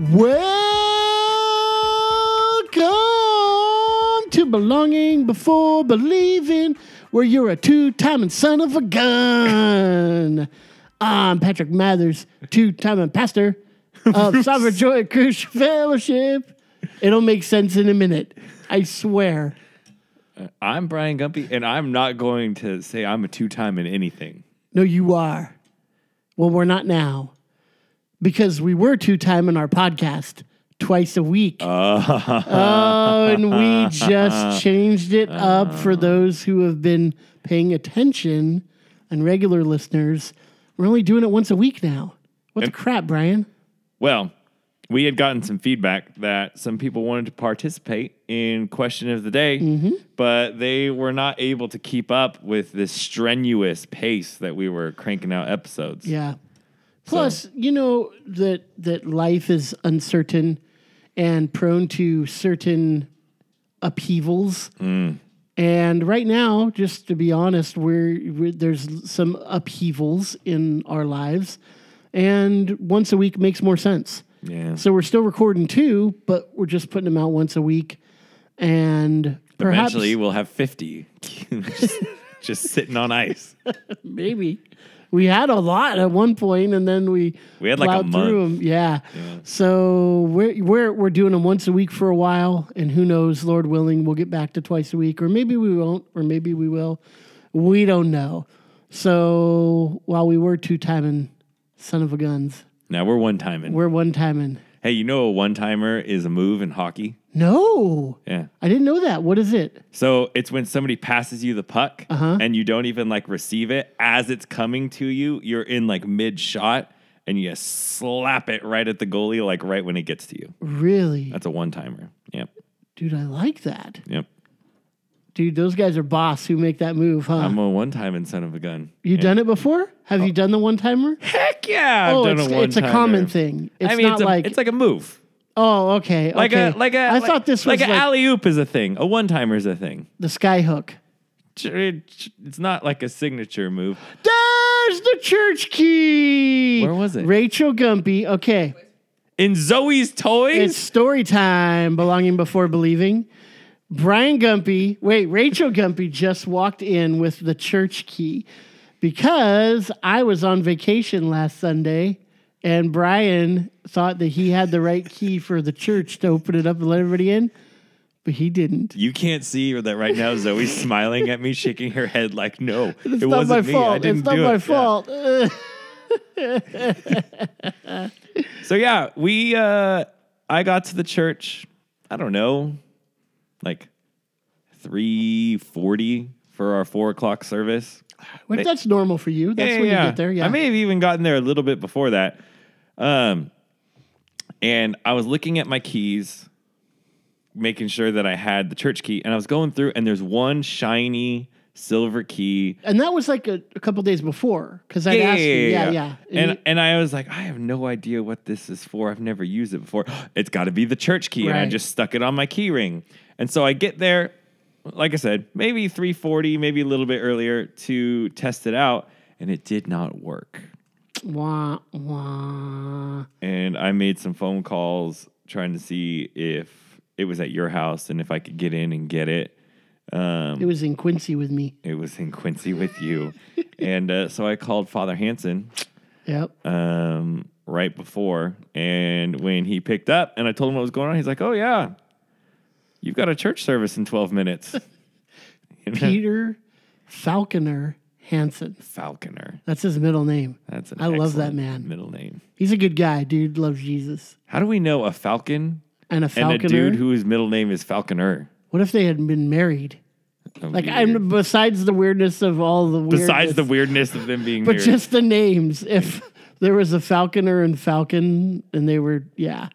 Welcome to Belonging Before Believing, where you're a two timing son of a gun. I'm Patrick Mathers, two timing pastor of Sovereign Joy Christian Fellowship. It'll make sense in a minute. I swear. Uh, I'm Brian Gumpy, and I'm not going to say I'm a two time in anything. No, you are. Well, we're not now because we were two time in our podcast twice a week. oh, and we just changed it up for uh. those who have been paying attention and regular listeners. We're only doing it once a week now. What the crap, Brian? Well, we had gotten some feedback that some people wanted to participate in question of the day, mm-hmm. but they were not able to keep up with this strenuous pace that we were cranking out episodes. Yeah. Plus, you know that that life is uncertain and prone to certain upheavals. Mm. And right now, just to be honest, we're, we're there's some upheavals in our lives, and once a week makes more sense. Yeah. So we're still recording two, but we're just putting them out once a week, and perhaps Eventually, we'll have 50 just, just sitting on ice. maybe we had a lot at one point, and then we We had like a month. them. Yeah. So we're we're we're doing them once a week for a while, and who knows, Lord willing, we'll get back to twice a week, or maybe we won't, or maybe we will. We don't know. So while we were two timing son of a guns, Now we're one timing. we're one timing. Hey, you know a one timer is a move in hockey? No, Yeah. I didn't know that. What is it? So it's when somebody passes you the puck Uh-huh. and you don't even like receive it as it's coming to you. You're in like mid shot and you slap it right at the goalie, like right when it gets to you. Really, That's a one timer. Yep. dude? I like that, Yep. dude. Those guys are boss who make that move, huh? I'm a one timing son of a gun. you done it before? Have you done the one timer? Heck yeah. I've Oh, done it's, a it's a common thing. It's I mean, not it's, a, like, it's like a move. Oh, okay, Like okay. a like a I like- thought this was like like, an alley oop is a thing. A one timer is a thing. the sky hook. It's not like a signature move. There's the church key. Where was it? Rachel Gumpy. Okay, In Zoe's toys? it's story time. Belonging before believing. Brian Gumpy. Wait, Rachel Gumpy just walked in with the church key because I was on vacation last Sunday. And Brian thought that he had the right key for the church to open it up and let everybody in, but he didn't. You can't see that right now. Zoe's smiling at me, shaking her head like, "No, It's it not wasn't my me. fault. I didn't it's not do my it." Yeah. fault. So yeah, we. uh I got to the church. I don't know, like three forty for our four o'clock service. That's normal for you. That's Yeah, when yeah. you get there. Yeah. I may have even gotten there a little bit before that. Um, and I was looking at my keys, making sure that I had the church key, and I was going through, and there's one shiny silver key and that was like a, a couple days before because I'd asked you. Yeah, yeah. And you- and I was like, I have no idea what this is for. I've never used it before. It's got to be the church key, and I just stuck it on my key ring. And so I get there, like I said, maybe 340, maybe a little bit earlier to test it out, and it did not work. wah, wah. And I made some phone calls trying to see if it was at your house and if I could get in and get it. Um, It was in Quincy with me. it was in Quincy with you, and uh, so I called Father Hansen Yep. um, right before. And when he picked up and I told him what was going on, he's like, Oh, yeah, you've got a church service in 12 minutes. Peter Falconer Hansen. Falconer. That's his middle name. That's an I love that man. Middle name. He's a good guy, dude. Loves Jesus. How do we know a falcon And a and falconer. a dude whose middle name is Falconer? what if they had been married? Oh, like, Weird. I'm besides the weirdness of all the weirdness, Besides the weirdness of them being but married. just the names. If there was a falconer and falcon, and they were, yeah.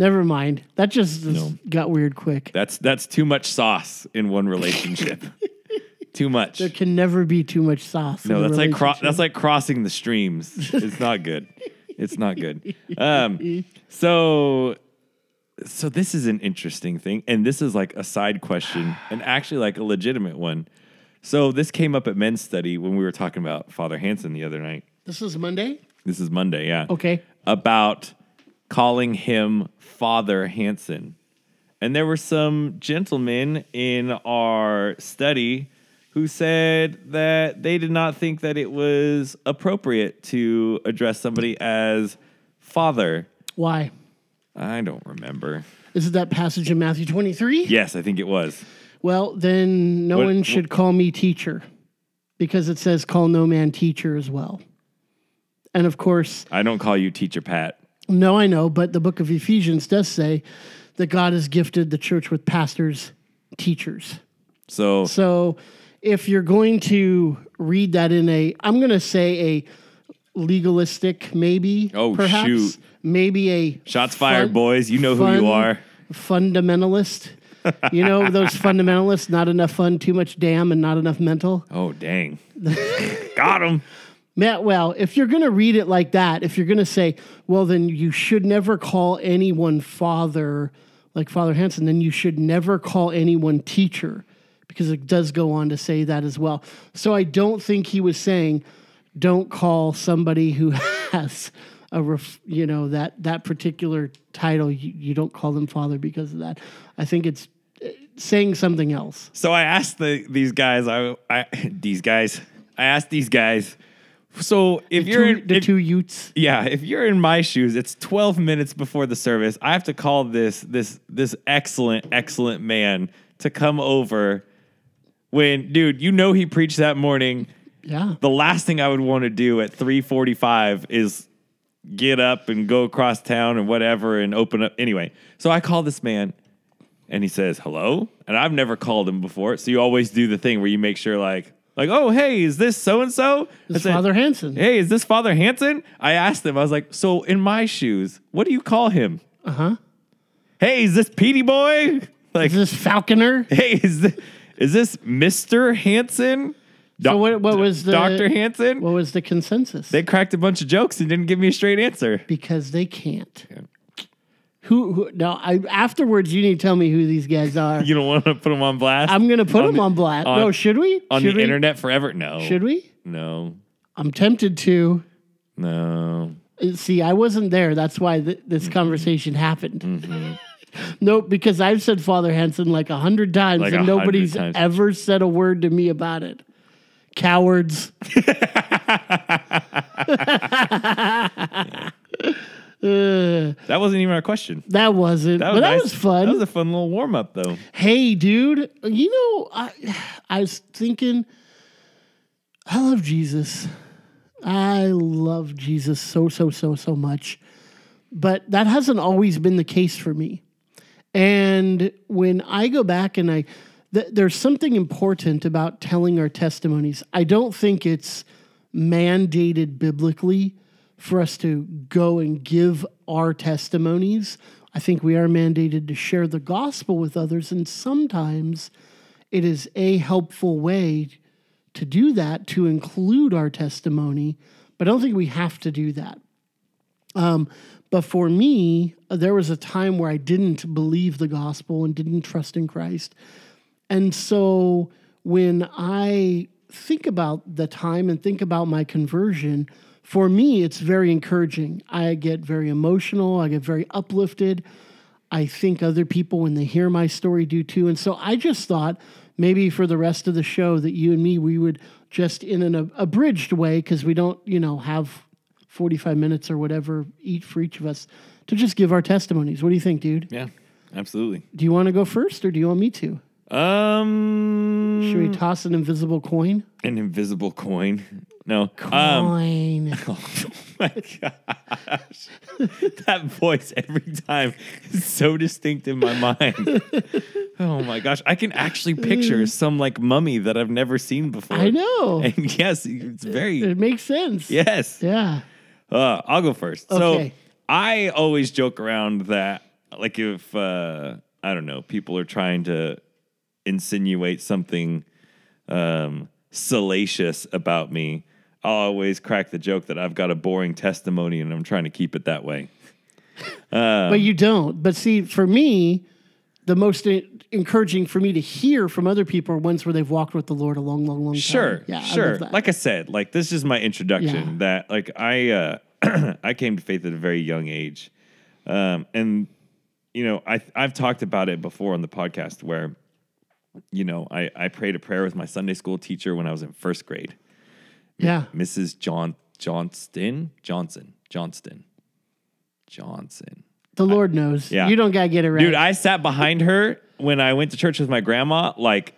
Never mind. That just No. got weird quick. that's that's too much sauce in one relationship. too much. There can never be too much sauce. in No, a that's like cro- that's like crossing the streams. It's not good. It's not good. Um, so so this is an interesting thing, and this is like a side question, and actually like a legitimate one. So this came up at men's study when we were talking about Father Hansen the other night. This is Monday. This is Monday, yeah. Okay. About calling him Father Hansen. And there were some gentlemen in our study who said that they did not think that it was appropriate to address somebody as father. Why? I don't remember. Is it that passage in Matthew 23? Yes, I think it was. Well, then no What- one should call me teacher because it says call no man teacher as well. And of course, I don't call you Teacher Pat. No, I know, but the book of Ephesians does say that God has gifted the church with pastors, teachers. So So if you're going to read that in a, I'm going to say a legalistic, maybe, Oh, perhaps, shoot. maybe a shots fired, fun- boys. You know who you are. fundamentalist. you know those fundamentalists, not enough fun, too much damn, and not enough mental. Oh, dang. Got him. Matt, well, if you're going to read it like that, if you're going to say, well, then you should never call anyone father, like Father Hansen, then you should never call anyone teacher, because it does go on to say that as well. So I don't think he was saying, don't call somebody who has a, ref, you know, that that particular title, you, you don't call them father because of that. I think it's uh, saying something else. So I asked the, these guys, I, I these guys, I asked these guys. So if you're Two, in, the if- two Utes. yeah, if you're in my shoes, it's 12 minutes before the service. I have to call this this this excellent excellent man to come over. When dude, you know he preached that morning. Yeah. The last thing I would want to do at 3:45 is get up and go across town and whatever and open up anyway. So I call this man and he says, "Hello?" And I've never called him before. So you always do the thing where you make sure like like, "Oh, hey, is this so and so?" It's Father Hansen. Hey, is this Father Hansen? I asked him. I was like, "So in my shoes, what do you call him?" Uh huh. Hey, is this Petey boy? Like, Is this Falconer? hey, is this, is this Mister Hansen? So what, what was the Doctor Hansen? What was the consensus? They cracked a bunch of jokes and didn't give me a straight answer. because they can't. Who, who? No, I afterwards you need to tell me who these guys are. You don't want to put them on blast? I'm gonna put them the- on blast. on- no, should we? on should the we? internet forever? No. Should we? No. I'm tempted to. No. See, I wasn't there. That's why th- this Mm-hmm. conversation happened. no, because I've said Father Hansen like a hundred times, Like and nobody's times. ever said a word to me about it. Cowards. Uh, That wasn't even our question. that wasn't, That but was that was fun. That was a fun little warm up, though. Hey, dude, you know, I, I was thinking, I love Jesus. I love Jesus so, so, so, so much. But that hasn't always been the case for me. And when I go back and I, th- there's something important about telling our testimonies. I don't think it's mandated biblically for us to go and give our testimonies. I think we are mandated to share the gospel with others. And sometimes it is a helpful way to do that, to include our testimony. But I don't think we have to do that. Um, but for me, there was a time where I didn't believe the gospel and didn't trust in Christ. And so when I think about the time and think about my conversion, for me, it's very encouraging. I get very emotional, I get very uplifted. I think other people, when they hear my story, do too. And so I just thought maybe for the rest of the show that you and me, we would just in an abridged way, because we don't, you know, have 45 minutes or whatever each for each of us to just give our testimonies. What do you think, dude? Yeah, absolutely. Do you want to go first or do you want me to? Um, Should we toss an invisible coin? an invisible coin? No. Um, Coin. oh my gosh, that voice every time is so distinct in my mind. Oh my gosh, I can actually picture some like mummy that I've never seen before. I know. And yes, it's very It makes sense. yes. Yeah. Uh, I'll go first. Okay. So I always joke around that, like, if uh, I don't know, people are trying to insinuate something um, salacious about me, I'll always crack the joke that I've got a boring testimony and I'm trying to keep it that way. but you don't. But see, for me, the most encouraging for me to hear from other people are ones where they've walked with the Lord a long, long, long time. Sure, Yeah, I sure. love that. Like I said, like this is my introduction. Yeah. That like I uh, I came to faith at a very young age, Um, and you know, I I've talked about it before on the podcast where, you know, I I prayed a prayer with my Sunday school teacher when I was in first grade, Yeah. Mrs. John Johnston Johnson Johnston Johnson. The Lord knows. Yeah. You don't gotta get it right. Dude, I sat behind her when I went to church with my grandma, like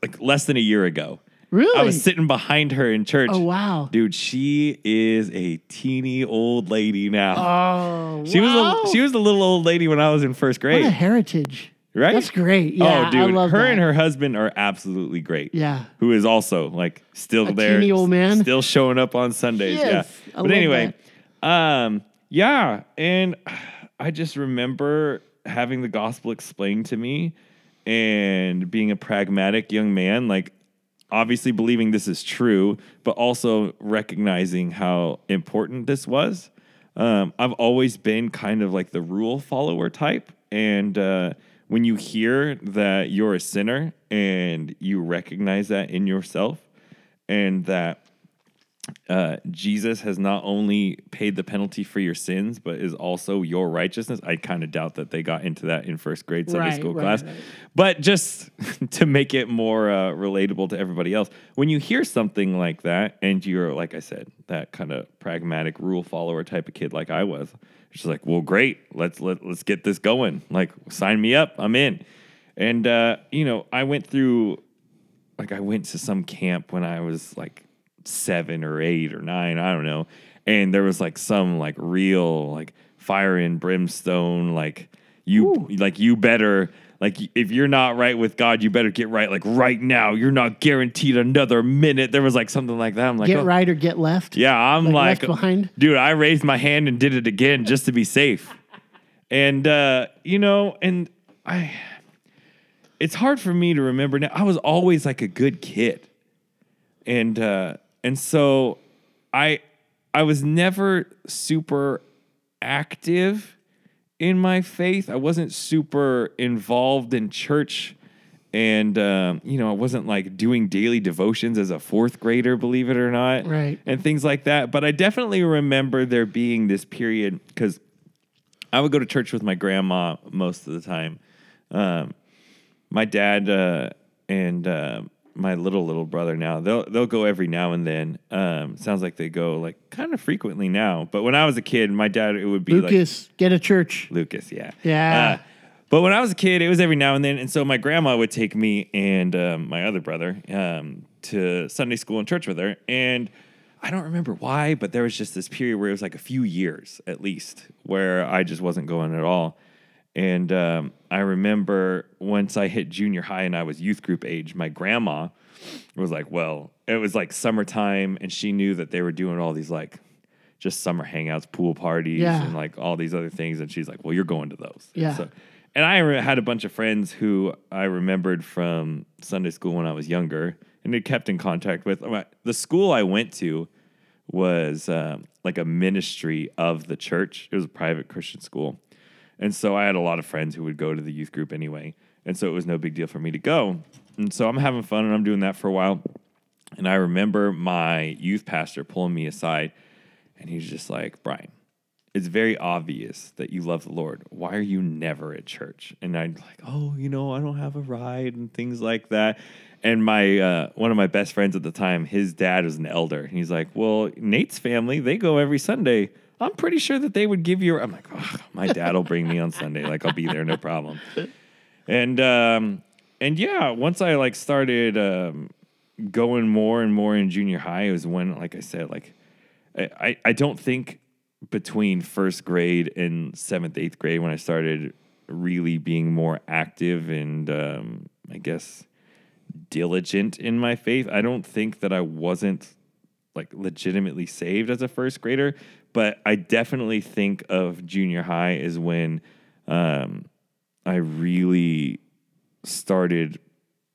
like less than a year ago. really? I was sitting behind her in church. oh wow. Dude, she is a teeny old lady now. Oh, she wow. was a, she was a little old lady when I was in first what a grade, heritage. Right? That's great. Yeah, oh, dude, I love her that. and her husband are absolutely great. Yeah. who is also like still A there, teeny old man? still showing up on Sundays. Yes, yeah, I but anyway, um, yeah, and I just remember having the gospel explained to me and being a pragmatic young man, like obviously believing this is true, but also recognizing how important this was. Um, I've always been kind of like the rule follower type. And uh, when you hear that you're a sinner and you recognize that in yourself, and that uh, Jesus has not only paid the penalty for your sins, but is also your righteousness. I kind of doubt that they got into that in first grade Sunday Right, school right, class. right. But just to make it more uh, relatable to everybody else, when you hear something like that, and you're, like I said, that kind of pragmatic rule follower type of kid like I was, she's like, well, great, let's let, let's get this going. Like, sign me up, I'm in. And uh, you know, I went through, like, I went to some camp when I was like seven or eight or nine, I don't know, and there was like some like real like fire and brimstone, like you Ooh. like you better like if you're not right with God, you better get right like right now. You're not guaranteed another minute. There was like something like that. I'm like, Get oh. right or get left. Yeah, I'm Like like, behind? dude. I raised my hand and did it again just to be safe. And uh, you know, and I, it's hard for me to remember now. I was always like a good kid, and uh, and so I, I was never super active in my faith. I wasn't super involved in church. And, um, you know, I wasn't like doing daily devotions as a fourth grader, believe it or not. Right. And things like that. But I definitely remember there being this period because I would go to church with my grandma most of the time. Um, my dad uh, and uh, my little little brother now they'll they'll go every now and then. Um, sounds like they go like kind of frequently now. But when I was a kid, my dad it would be like Lucas, get a church. Lucas, yeah. Yeah. Uh, but when I was a kid, it was every now and then. And so my grandma would take me and um, my other brother um, to Sunday school and church with her. And I don't remember why, but there was just this period where it was like a few years at least where I just wasn't going at all. And um, I remember once I hit junior high and I was youth group age, my grandma was like, well, it was like summertime and she knew that they were doing all these like just summer hangouts, pool parties, Yeah. and like all these other things. And she's like, well, you're going to those. Yeah. So, and I re- had a bunch of friends who I remembered from Sunday school when I was younger and had kept in contact with. The school I went to was um, like a ministry of the church, it was a private Christian school. And so I had a lot of friends who would go to the youth group anyway. And so it was no big deal for me to go. And so I'm having fun and I'm doing that for a while. And I remember my youth pastor pulling me aside and he's just like, Brian, it's very obvious that you love the Lord. Why are you never at church? And I'm like, oh, you know, I don't have a ride and things like that. And my uh, one of my best friends at the time, his dad was an elder. And he's like, well, Nate's family, they go every Sunday. I'm pretty sure that they would give you. I'm like, oh, my dad will bring me on Sunday. Like I'll be there, no problem. And um, and yeah, once I like started um, going more and more in junior high, it was when, like I said, like I, I, don't think between first grade and seventh, eighth grade when I started really being more active and um, I guess diligent in my faith. I don't think that I wasn't like legitimately saved as a first grader, but I definitely think of junior high as when um, I really started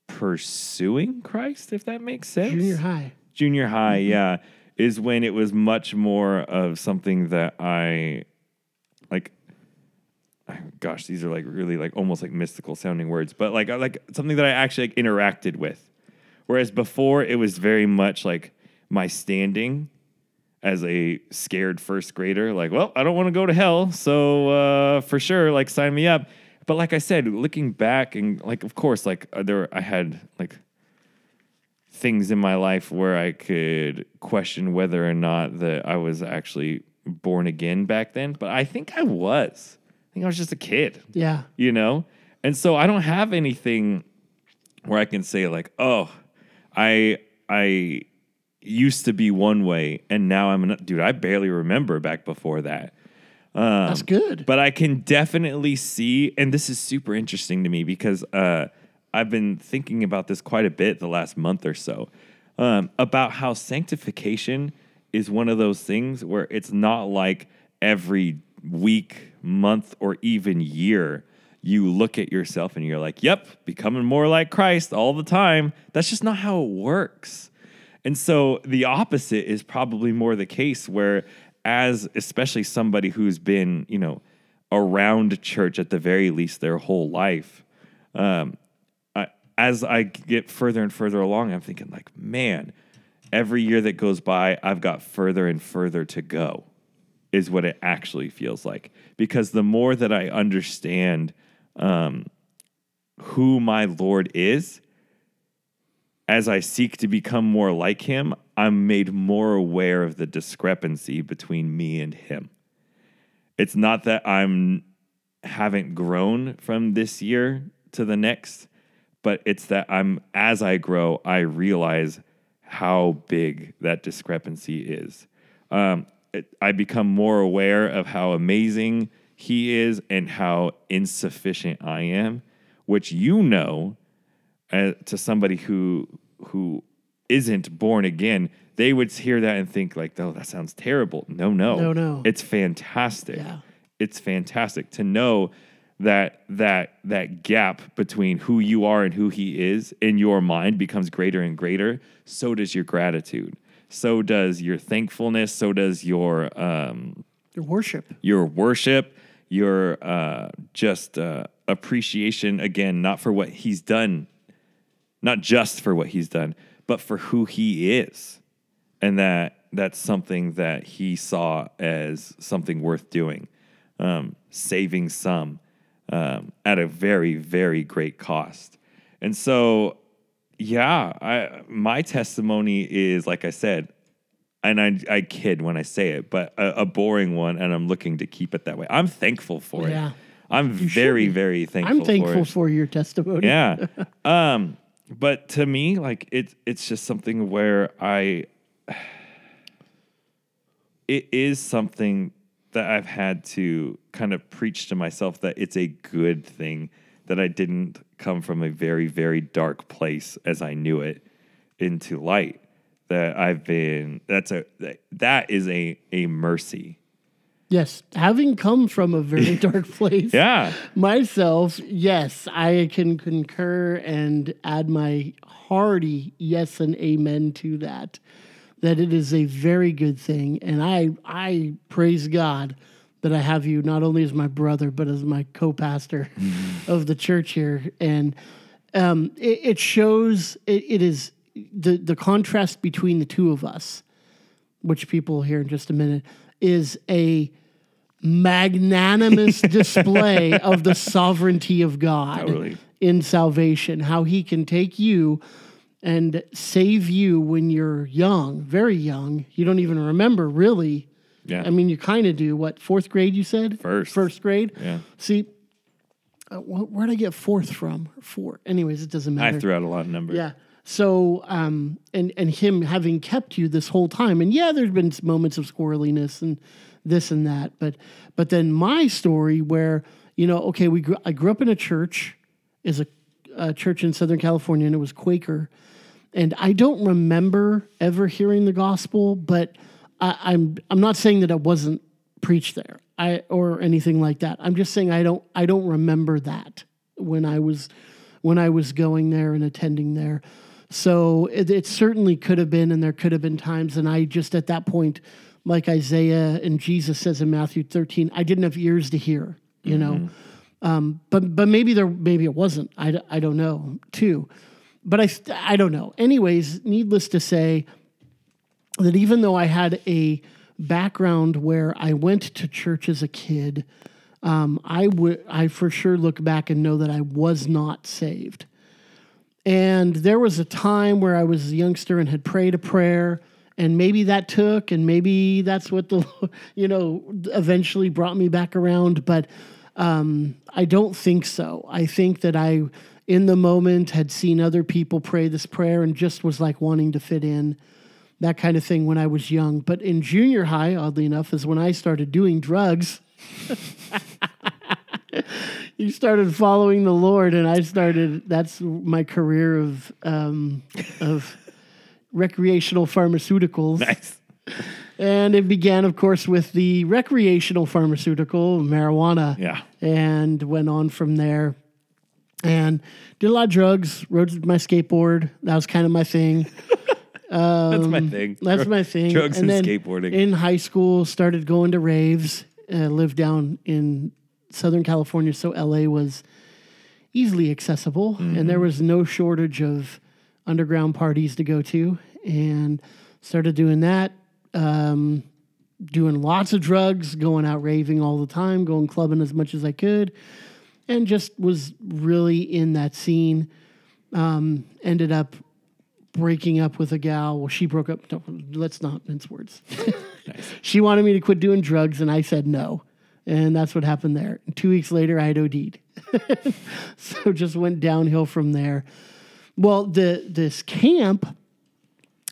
pursuing Christ, if that makes sense Junior high. junior high, yeah, is when it was much more of something that I like. Gosh, these are like really like almost like mystical sounding words, but like like something that I actually like, interacted with. Whereas before, it was very much like my standing as a scared first grader, like, well, I don't want to go to hell, so uh, for sure, like, sign me up. But like I said, looking back and like, of course, like uh, there, I had like things in my life where I could question whether or not that I was actually born again back then. But I think I was. I think I was just a kid Yeah. you know? And so I don't have anything where I can say like, "Oh, I I used to be one way and now I'm an dude, I barely remember back before that." That's good. But I can definitely see and this is super interesting to me because uh I've been thinking about this quite a bit the last month or so. Um, about how sanctification is one of those things where it's not like every week, month, or even year you look at yourself and you're like, yep, becoming more like Christ all the time. That's just not how it works. And so the opposite is probably more the case where as especially somebody who's been, you know, around church at the very least their whole life, um, I, as I get further and further along, I'm thinking like, man, every year that goes by, I've got further and further to go, is what it actually feels like. Because the more that I understand um, who my Lord is, as I seek to become more like Him, I'm made more aware of the discrepancy between me and Him. It's not that I'm haven't grown from this year to the next, but it's that I'm as I grow, I realize how big that discrepancy is. Um, it, I become more aware of how amazing he is and how insufficient I am, which you know, uh, to somebody who who isn't born again, they would hear that and think like, "Oh, that sounds terrible." No, no, No, no. it's fantastic. Yeah. It's fantastic to know that that that gap between who you are and who he is in your mind becomes greater and greater. So does your gratitude. So does your thankfulness. So does your um, Your worship. your worship, your uh, just uh, appreciation again, not for what he's done, not just for what he's done, but for who he is, and that that's something that he saw as something worth doing, um, saving some um, at a very very great cost, and so yeah, I my testimony is like I said, and I, I kid when I say it, but a, a boring one, and I'm looking to keep it that way. I'm thankful for Yeah. it. I'm very, very thankful. I'm thankful For for, your testimony. Yeah. um, but to me, like it's it's just something where I. It is something that I've had to kind of preach to myself that it's a good thing that I didn't come from a very, very dark place as I knew it into light. That I've been that's a that is a a mercy. Yes. Having come from a very dark place Yeah. myself, yes, I can concur and add my hearty yes and amen to that. That it is a very good thing. And I I praise God that I have you not only as my brother, but as my co-pastor of the church here. And um, it, it shows it, it is the the contrast between the two of us, which people will hear in just a minute, is a magnanimous display of the sovereignty of God Totally. in salvation. How He can take you and save you when you're young, very young. You don't even remember really. Yeah. I mean, you kind of do. What fourth grade? You said First. First grade. Yeah. See, uh, wh- where'd I get fourth from? Four. Anyways, it doesn't matter. I threw out a lot of numbers. Yeah. So, um, and and him having kept you this whole time, and yeah, there's been moments of squirreliness and this and that, but but then my story where you know, okay, we grew, I grew up in a church, is a, a church in Southern California, and it was Quaker, and I don't remember ever hearing the gospel, but I, I'm I'm not saying that it wasn't preached there, I or anything like that. I'm just saying I don't I don't remember that when I was when I was going there and attending there. So it, it certainly could have been, and there could have been times, and I just at that point, like Isaiah and Jesus says in Matthew 13, I didn't have ears to hear, you know. Um, but but maybe there maybe it wasn't. I, I don't know too, but I I don't know. Anyways, needless to say, that even though I had a background where I went to church as a kid, um, I would I for sure look back and know that I was not saved. And there was a time where I was a youngster and had prayed a prayer, and maybe that took, and maybe that's what the you know eventually brought me back around. But um, I don't think so. I think that I, in the moment, had seen other people pray this prayer and just was like wanting to fit in, that kind of thing when I was young. But in junior high, oddly enough, is when I started doing drugs. you started following the Lord, and I started. That's my career of um, of recreational pharmaceuticals. Nice. And it began, of course, with the recreational pharmaceutical marijuana. Yeah. And went on from there. And did a lot of drugs. Rode my skateboard. That was kind of my thing. That's my thing. Um, That's my thing. Drugs and, then skateboarding. In high school, started going to raves. Uh, lived down in Southern California, so LA was easily accessible, and Mm-hmm. there was no shortage of underground parties to go to. And started doing that. Um, doing lots of drugs, going out raving all the time, going clubbing as much as I could, and just was really in that scene. Um, ended up breaking up with a gal. Well, she broke up. No, let's not mince words. She wanted me to quit doing drugs, and I said no. And that's what happened there. Two weeks later, I had OD'd. so just went downhill from there. Well, the this camp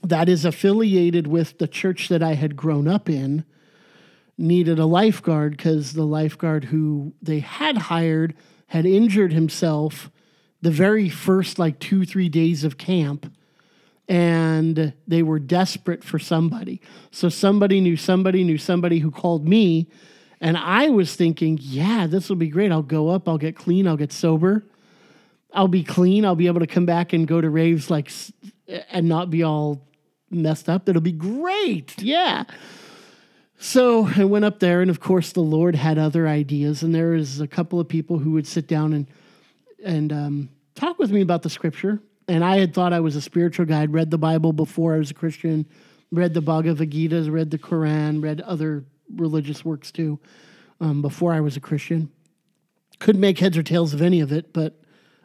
that is affiliated with the church that I had grown up in needed a lifeguard because the lifeguard who they had hired had injured himself the very first like two, three days of camp. And they were desperate for somebody. So somebody knew somebody knew somebody who called me. And I was thinking, yeah, this will be great. I'll go up, I'll get clean, I'll get sober. I'll be clean. I'll be able to come back and go to raves like and not be all messed up. It'll be great. Yeah. So I went up there, and of course, the Lord had other ideas. And there was a couple of people who would sit down and and um, talk with me about the Scripture. And I had thought I was a spiritual guy. I'd read the Bible before I was a Christian, read the Bhagavad Gita, read the Quran, read other religious works too um, before I was a Christian. Couldn't make heads or tails of any of it, but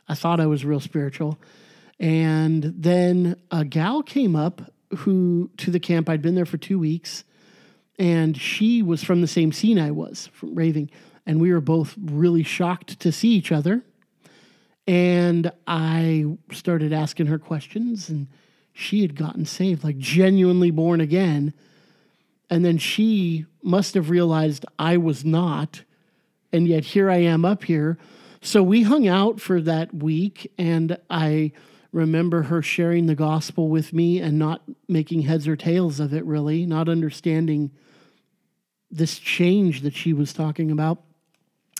I thought I was real spiritual. And then a gal came up who to the camp. I'd been there for two weeks, and she was from the same scene I was from raving, and we were both really shocked to see each other. And I started asking her questions, and she had gotten saved, like genuinely born again. And then she must have realized I was not. And yet here I am up here. So we hung out for that week, and I remember her sharing the gospel with me and not making heads or tails of it, really, not understanding this change that she was talking about.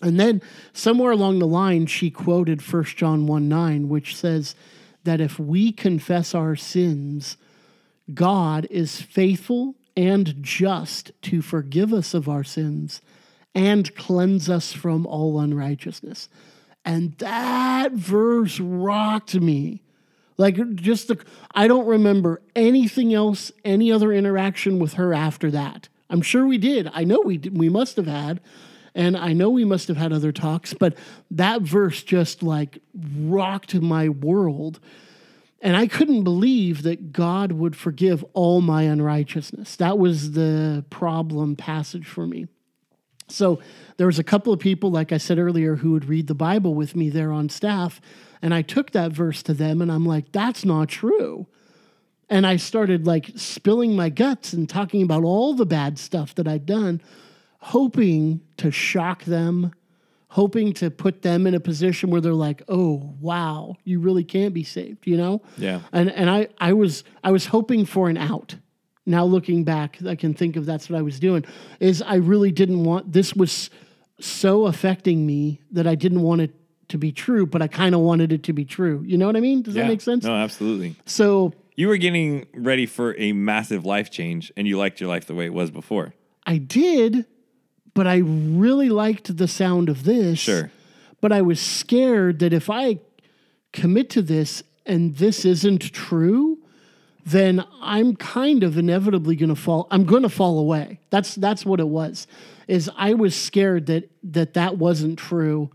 And then somewhere along the line, she quoted 1 John 1 9, which says that if we confess our sins, God is faithful and just to forgive us of our sins and cleanse us from all unrighteousness. And that verse rocked me. Like just the I don't remember anything else, any other interaction with her after that. I'm sure we did. I know we did, we must have had, and I know we must have had other talks, but that verse just like rocked my world. And I couldn't believe that God would forgive all my unrighteousness. That was the problem passage for me. So there was a couple of people, like I said earlier, who would read the Bible with me there on staff. And I took that verse to them and I'm like, that's not true. And I started like spilling my guts and talking about all the bad stuff that I'd done, hoping to shock them, hoping to put them in a position where they're like, "Oh, wow, you really can't be saved," you know? Yeah. And and I I was I was hoping for an out. Now looking back, I can think of that's what I was doing. Is I really didn't want this was so affecting me that I didn't want it to be true, but I kind of wanted it to be true. You know what I mean? Does Yeah. that make sense? No, absolutely. So You were getting ready for a massive life change and you liked your life the way it was before. I did, but I really liked the sound of this. Sure. But I was scared that if I commit to this and this isn't true, then I'm kind of inevitably going to fall. I'm going to fall away. That's that's what it was. Is I was scared that that that wasn't true,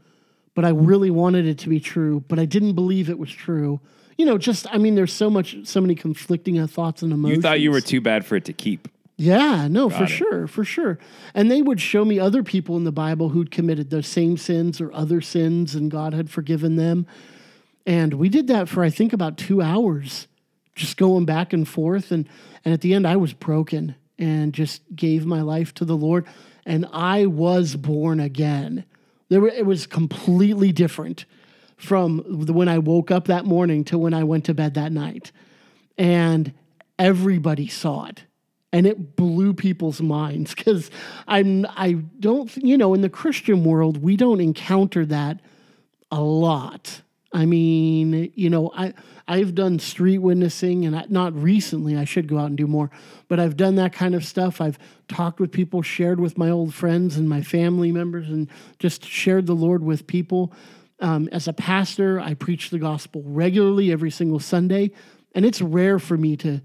but I really wanted it to be true, but I didn't believe it was true. You know, just I mean, there's so much, so many conflicting uh, thoughts and emotions. You thought you were too bad for it to keep. Yeah, no, for it. sure, for sure. And they would show me other people in the Bible who'd committed those same sins or other sins, and God had forgiven them. And we did that for I think about two hours, just going back and forth. And and at the end, I was broken and just gave my life to the Lord, and I was born again. There, were, it was completely different from the, when I woke up that morning to when I went to bed that night, and everybody saw it and it blew people's minds because I'm I don't you know in the Christian world we don't encounter that a lot. I mean, you know, I I've done street witnessing and I, not recently. I should go out and do more, but I've done that kind of stuff. I've talked with people, shared with my old friends and my family members, and just shared the Lord with people. Um, as a pastor, I preach the gospel regularly every single Sunday, and it's rare for me to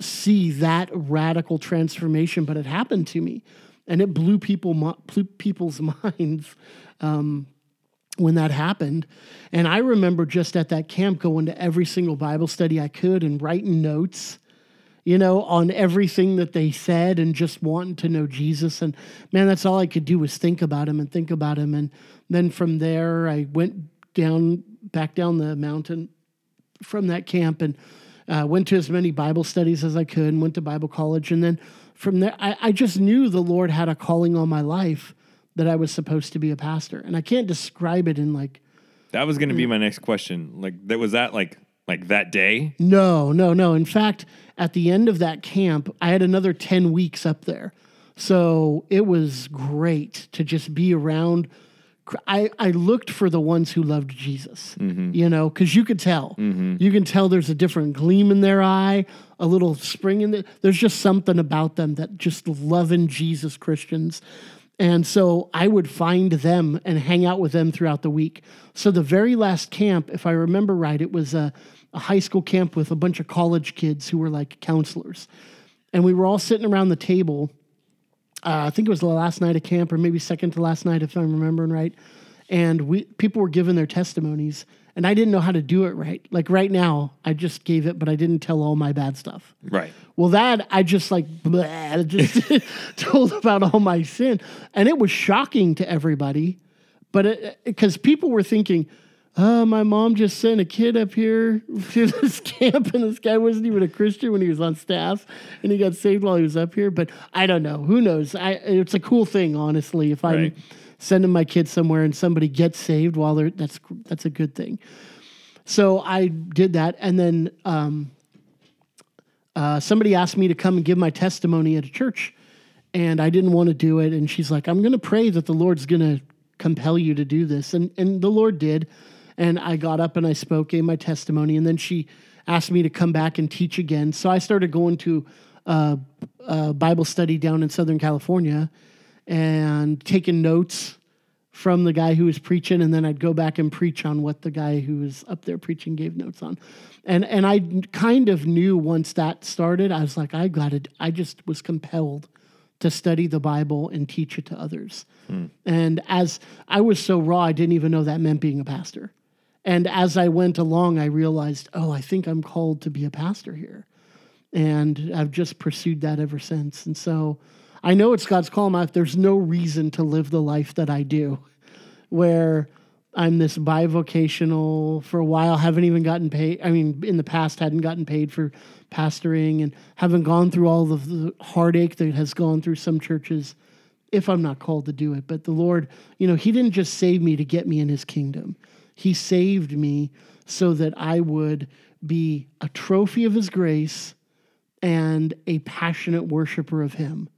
see that radical transformation, but it happened to me, and it blew people blew people's minds um, when that happened. And I remember just at that camp going to every single Bible study I could and writing notes, you know, on everything that they said, and just wanting to know Jesus. And man, that's all I could do was think about him and think about him. And then from there, I went down back down the mountain from that camp and uh, went to as many Bible studies as I could and went to Bible college. And then from there, I, I just knew the Lord had a calling on my life that I was supposed to be a pastor. And I can't describe it in like. That was going to be my next question. Like, that was that like like that day? No, no, no. In fact, at the end of that camp, I had another 10 weeks up there. So it was great to just be around I, I looked for the ones who loved Jesus, mm-hmm. you know, because you could tell. Mm-hmm. You can tell there's a different gleam in their eye, a little spring in there. There's just something about them that just loving Jesus Christians. And so I would find them and hang out with them throughout the week. So the very last camp, if I remember right, it was a, a high school camp with a bunch of college kids who were like counselors. And we were all sitting around the table uh, I think it was the last night of camp, or maybe second to last night, if I'm remembering right. And we people were giving their testimonies, and I didn't know how to do it right. Like right now, I just gave it, but I didn't tell all my bad stuff. Right. Well, that I just like bleh, just told about all my sin, and it was shocking to everybody. But because people were thinking, oh, my mom just sent a kid up here to this camp, and this guy wasn't even a Christian when he was on staff, and he got saved while he was up here. But I don't know. Who knows? I, it's a cool thing, honestly. If I'm right. sending my kid somewhere and somebody gets saved while they're that's that's a good thing. So I did that, and then um, uh, somebody asked me to come and give my testimony at a church, and I didn't want to do it. And she's like, "I'm going to pray that the Lord's going to." compel you to do this and and the lord did and I got up and I spoke, gave my testimony, and then she asked me to come back and teach again. So I started going to a, a Bible study down in Southern California and taking notes from the guy who was preaching, and then I'd go back and preach on what the guy who was up there preaching gave notes on. And and I kind of knew once that started, I was like, I got it. I just was compelled to study the Bible and teach it to others. Hmm. And as I was so raw, I didn't even know that meant being a pastor. And as I went along, I realized, oh, I think I'm called to be a pastor here. And I've just pursued that ever since. And so I know it's God's call. My, there's no reason to live the life that I do, where I'm this bivocational for a while, haven't even gotten paid. I mean, in the past, hadn't gotten paid for pastoring and haven't gone through all of the heartache that has gone through some churches if I'm not called to do it. But the Lord, you know, He didn't just save me to get me in His kingdom. He saved me so that I would be a trophy of His grace and a passionate worshiper of Him.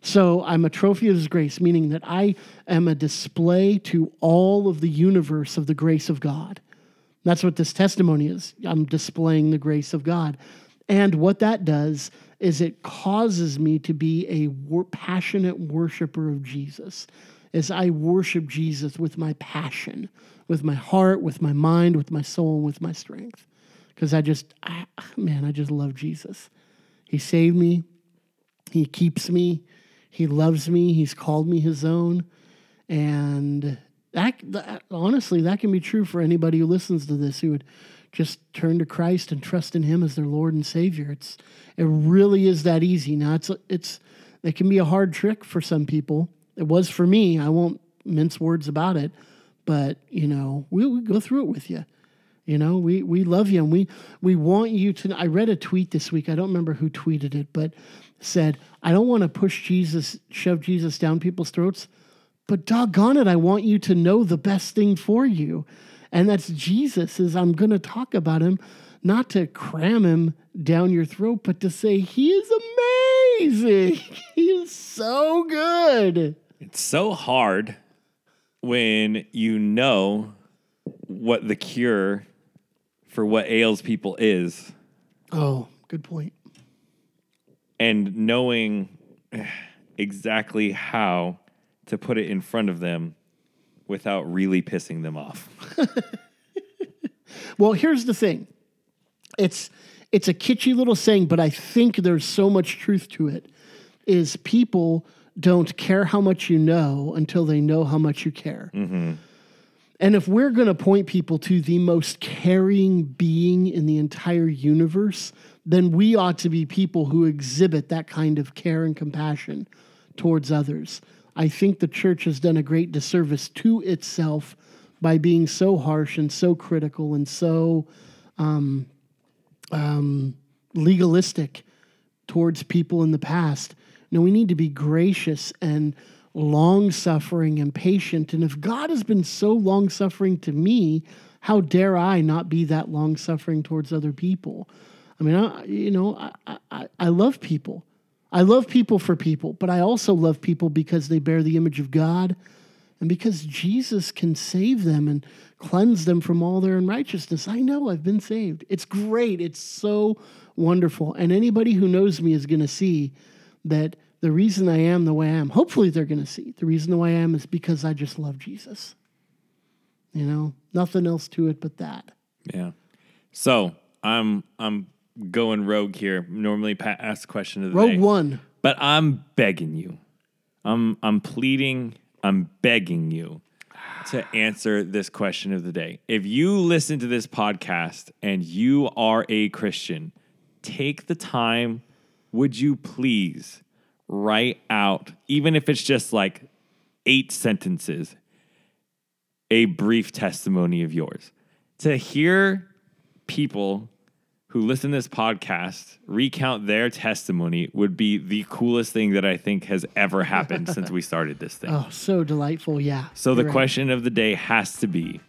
So I'm a trophy of His grace, meaning that I am a display to all of the universe of the grace of God. That's what this testimony is. I'm displaying the grace of God. And what that does is it causes me to be a wor- passionate worshiper of Jesus as I worship Jesus with my passion, with my heart, with my mind, with my soul, and with my strength. Because I just, I, man, I just love Jesus. He saved me. He keeps me. He loves me. He's called me his own. And that, that honestly, that can be true for anybody who listens to this who would just turn to Christ and trust in him as their Lord and Savior. It's it really is that easy. Now it's it's it can be a hard trick for some people. It was for me. I won't mince words about it, but you know, we we go through it with you. You know, we we love you and we we want you to I read a tweet this week. I don't remember who tweeted it, but said, I don't want to push Jesus, shove Jesus down people's throats, but doggone it, I want you to know the best thing for you. And that's Jesus, is I'm going to talk about him, not to cram him down your throat, but to say he is amazing. he is so good. It's so hard when you know what the cure for what ails people is Oh, good point. and knowing exactly how to put it in front of them without really pissing them off. Well, here's the thing. It's it's a kitschy little saying, but I think there's so much truth to it. Is people don't care how much you know until they know how much you care. And if we're going to point people to the most caring being in the entire universe, then we ought to be people who exhibit that kind of care and compassion towards others. I think the church has done a great disservice to itself by being so harsh and so critical and so um, um, legalistic towards people in the past. No, we need to be gracious and long suffering and patient. And if God has been so long suffering to me, how dare I not be that long suffering towards other people? I mean, I, you know, I, I, I love people. I love people for people, but I also love people because they bear the image of God and because Jesus can save them and cleanse them from all their unrighteousness. I know I've been saved. It's great. It's so wonderful. And anybody who knows me is going to see that the reason I am the way I am, hopefully they're going to see the reason the way I am is because I just love Jesus. You know, nothing else to it but that. Yeah. So I'm I'm going rogue here. Normally Pat asks the question of the Rogue day. One. But I'm begging you. I'm I'm pleading, I'm begging you to answer this question of the day. If you listen to this podcast and you are a Christian, take the time, would you please write out, even if it's just like eight sentences, a brief testimony of yours. To hear people who listen to this podcast recount their testimony would be the coolest thing that I think has ever happened since we started this thing. Oh, so delightful. Yeah. so the right. question of the day has to be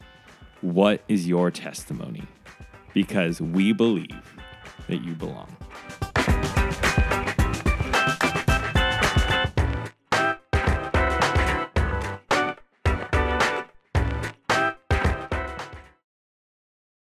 what is your testimony? Because we believe that you belong.